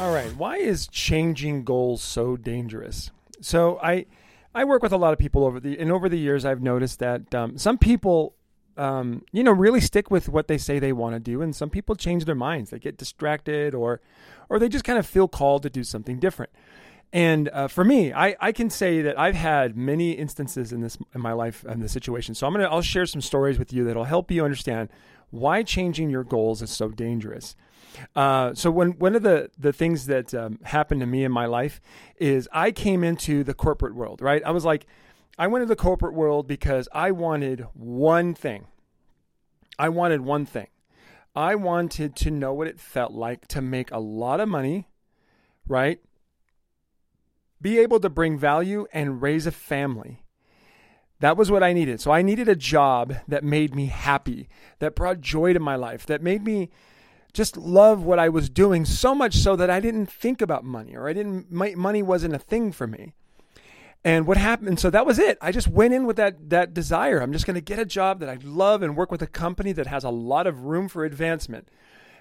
All right. Why is changing goals so dangerous? So I I work with a lot of people over the and over the years I've noticed that um, some people um, you know really stick with what they say they want to do and some people change their minds. They get distracted or or they just kind of feel called to do something different. And uh, for me, I, I can say that I've had many instances in this in my life in this situation. So I'm gonna I'll share some stories with you that'll help you understand why changing your goals is so dangerous. Uh, so when one of the the things that um, happened to me in my life is I came into the corporate world. Right, I was like, I went into the corporate world because I wanted one thing. I wanted one thing. I wanted to know what it felt like to make a lot of money, right? Be able to bring value and raise a family. That was what I needed. So I needed a job that made me happy, that brought joy to my life, that made me just love what I was doing so much so that I didn't think about money or I didn't my, money wasn't a thing for me. And what happened? So that was it. I just went in with that that desire. I'm just going to get a job that I love and work with a company that has a lot of room for advancement.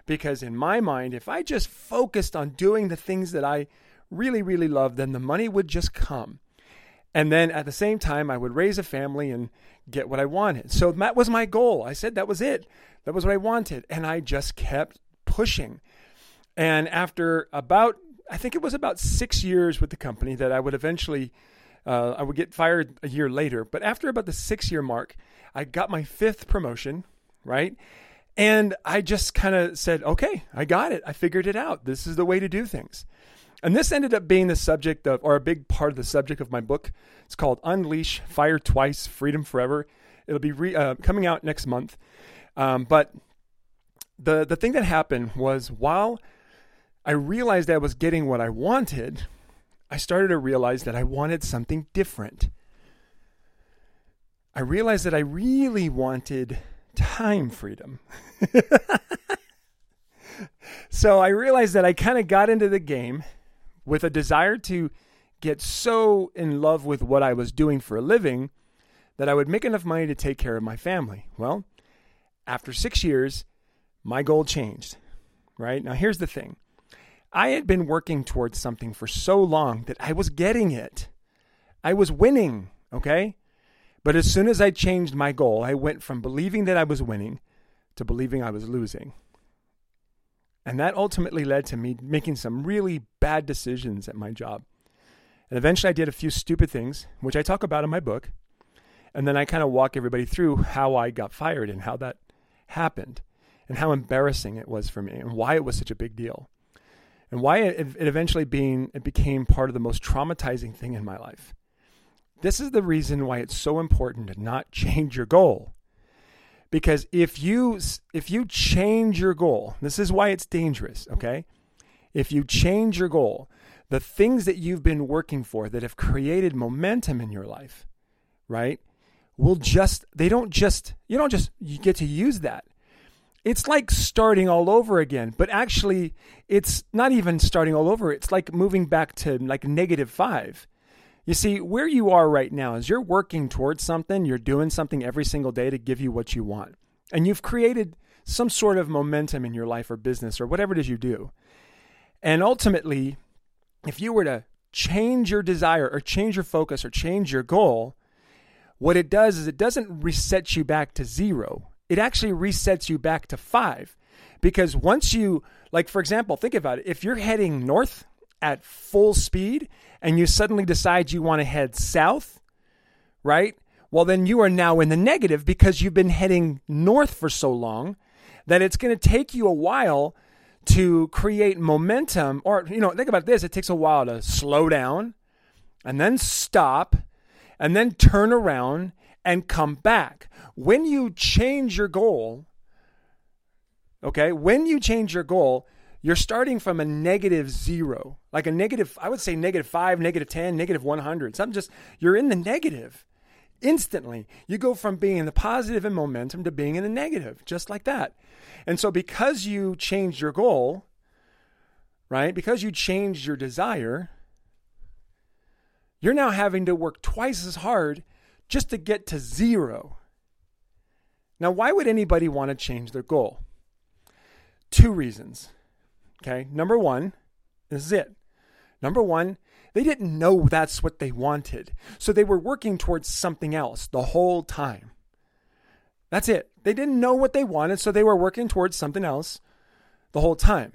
Because in my mind, if I just focused on doing the things that I really really love, then the money would just come. And then at the same time, I would raise a family and get what I wanted. So that was my goal. I said that was it. That was what I wanted. And I just kept pushing. And after about, I think it was about six years with the company that I would eventually, uh, I would get fired a year later. But after about the six year mark, I got my fifth promotion, right? And I just kind of said, okay, I got it. I figured it out. This is the way to do things. And this ended up being the subject of, or a big part of the subject of my book. It's called Unleash Fire Twice, Freedom Forever. It'll be re, uh, coming out next month. Um, but the the thing that happened was while I realized I was getting what I wanted, I started to realize that I wanted something different. I realized that I really wanted time freedom. so I realized that I kind of got into the game with a desire to get so in love with what I was doing for a living that I would make enough money to take care of my family. Well, after six years, my goal changed. Right? Now, here's the thing I had been working towards something for so long that I was getting it. I was winning, okay? But as soon as I changed my goal, I went from believing that I was winning to believing I was losing. And that ultimately led to me making some really bad decisions at my job. And eventually I did a few stupid things, which I talk about in my book. And then I kind of walk everybody through how I got fired and how that happened and how embarrassing it was for me and why it was such a big deal. And why it, it eventually being it became part of the most traumatizing thing in my life. This is the reason why it's so important to not change your goal because if you if you change your goal this is why it's dangerous okay? If you change your goal the things that you've been working for that have created momentum in your life right will just they don't just you don't just you get to use that. It's like starting all over again but actually it's not even starting all over. It's like moving back to like negative 5 you see, where you are right now is you're working towards something, you're doing something every single day to give you what you want. And you've created some sort of momentum in your life or business or whatever it is you do. And ultimately, if you were to change your desire or change your focus or change your goal, what it does is it doesn't reset you back to zero. It actually resets you back to five. Because once you, like, for example, think about it. If you're heading north at full speed and you suddenly decide you want to head south, right? Well, then you are now in the negative because you've been heading north for so long that it's going to take you a while to create momentum. Or, you know, think about this it takes a while to slow down and then stop and then turn around and come back. When you change your goal, okay, when you change your goal, you're starting from a negative zero, like a negative, I would say negative five, negative 10, negative 100. Something just, you're in the negative instantly. You go from being in the positive and momentum to being in the negative, just like that. And so, because you changed your goal, right, because you changed your desire, you're now having to work twice as hard just to get to zero. Now, why would anybody want to change their goal? Two reasons. Okay. Number one, This is it. Number one, they didn't know that's what they wanted. So they were working towards something else the whole time. That's it. They didn't know what they wanted, so they were working towards something else the whole time.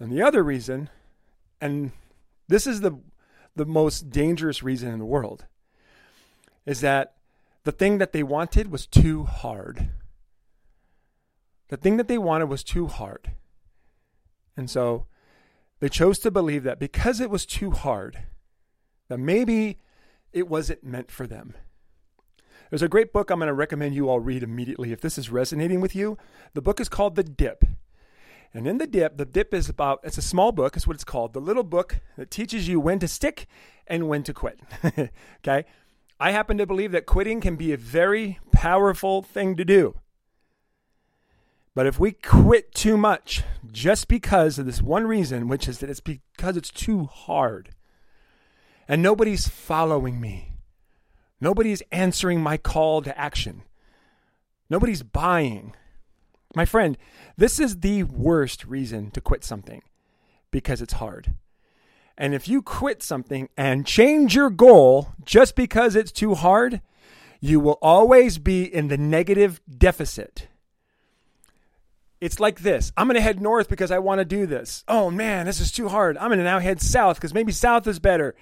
And the other reason, and this is the the most dangerous reason in the world, is that the thing that they wanted was too hard. The thing that they wanted was too hard. And so they chose to believe that because it was too hard, that maybe it wasn't meant for them. There's a great book I'm going to recommend you all read immediately if this is resonating with you. The book is called The Dip. And in The Dip, The Dip is about, it's a small book, is what it's called, the little book that teaches you when to stick and when to quit. okay? I happen to believe that quitting can be a very powerful thing to do. But if we quit too much just because of this one reason, which is that it's because it's too hard, and nobody's following me, nobody's answering my call to action, nobody's buying. My friend, this is the worst reason to quit something because it's hard. And if you quit something and change your goal just because it's too hard, you will always be in the negative deficit it's like this I'm going to head north because I want to do this. Oh man, this is too hard. I'm going to now head south because maybe south is better.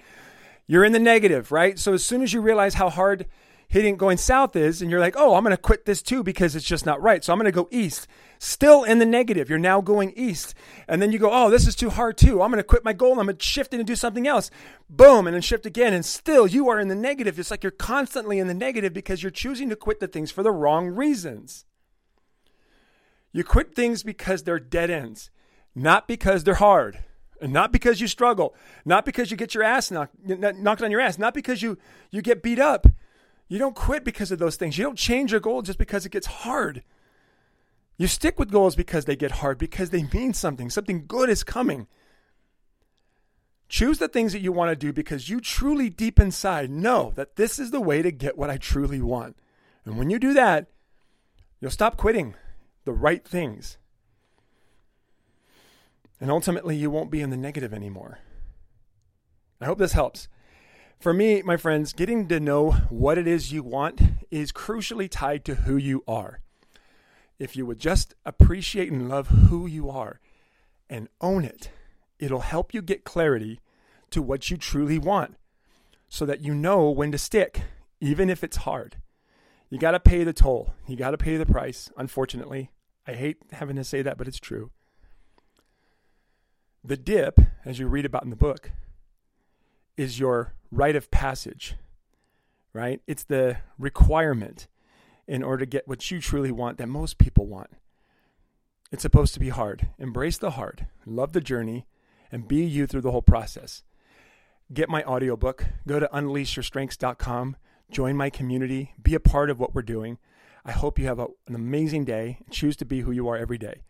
You're in the negative, right? So as soon as you realize how hard hitting going south is, and you're like, oh, I'm going to quit this too because it's just not right. So I'm going to go east. Still in the negative. You're now going east. And then you go, oh, this is too hard too. I'm going to quit my goal. I'm going to shift and do something else. Boom. And then shift again. And still you are in the negative. It's like you're constantly in the negative because you're choosing to quit the things for the wrong reasons. You quit things because they're dead ends, not because they're hard, and not because you struggle, not because you get your ass knocked, knocked on your ass, not because you, you get beat up. You don't quit because of those things. You don't change your goal just because it gets hard. You stick with goals because they get hard, because they mean something. Something good is coming. Choose the things that you want to do because you truly, deep inside, know that this is the way to get what I truly want. And when you do that, you'll stop quitting the right things. And ultimately, you won't be in the negative anymore. I hope this helps. For me, my friends, getting to know what it is you want is crucially tied to who you are. If you would just appreciate and love who you are and own it, it'll help you get clarity to what you truly want so that you know when to stick, even if it's hard. You got to pay the toll, you got to pay the price, unfortunately. I hate having to say that, but it's true. The dip, as you read about in the book, is your rite of passage, right? It's the requirement in order to get what you truly want that most people want. It's supposed to be hard. Embrace the hard, love the journey, and be you through the whole process. Get my audiobook, go to unleashyourstrengths.com, join my community, be a part of what we're doing. I hope you have a, an amazing day and choose to be who you are every day.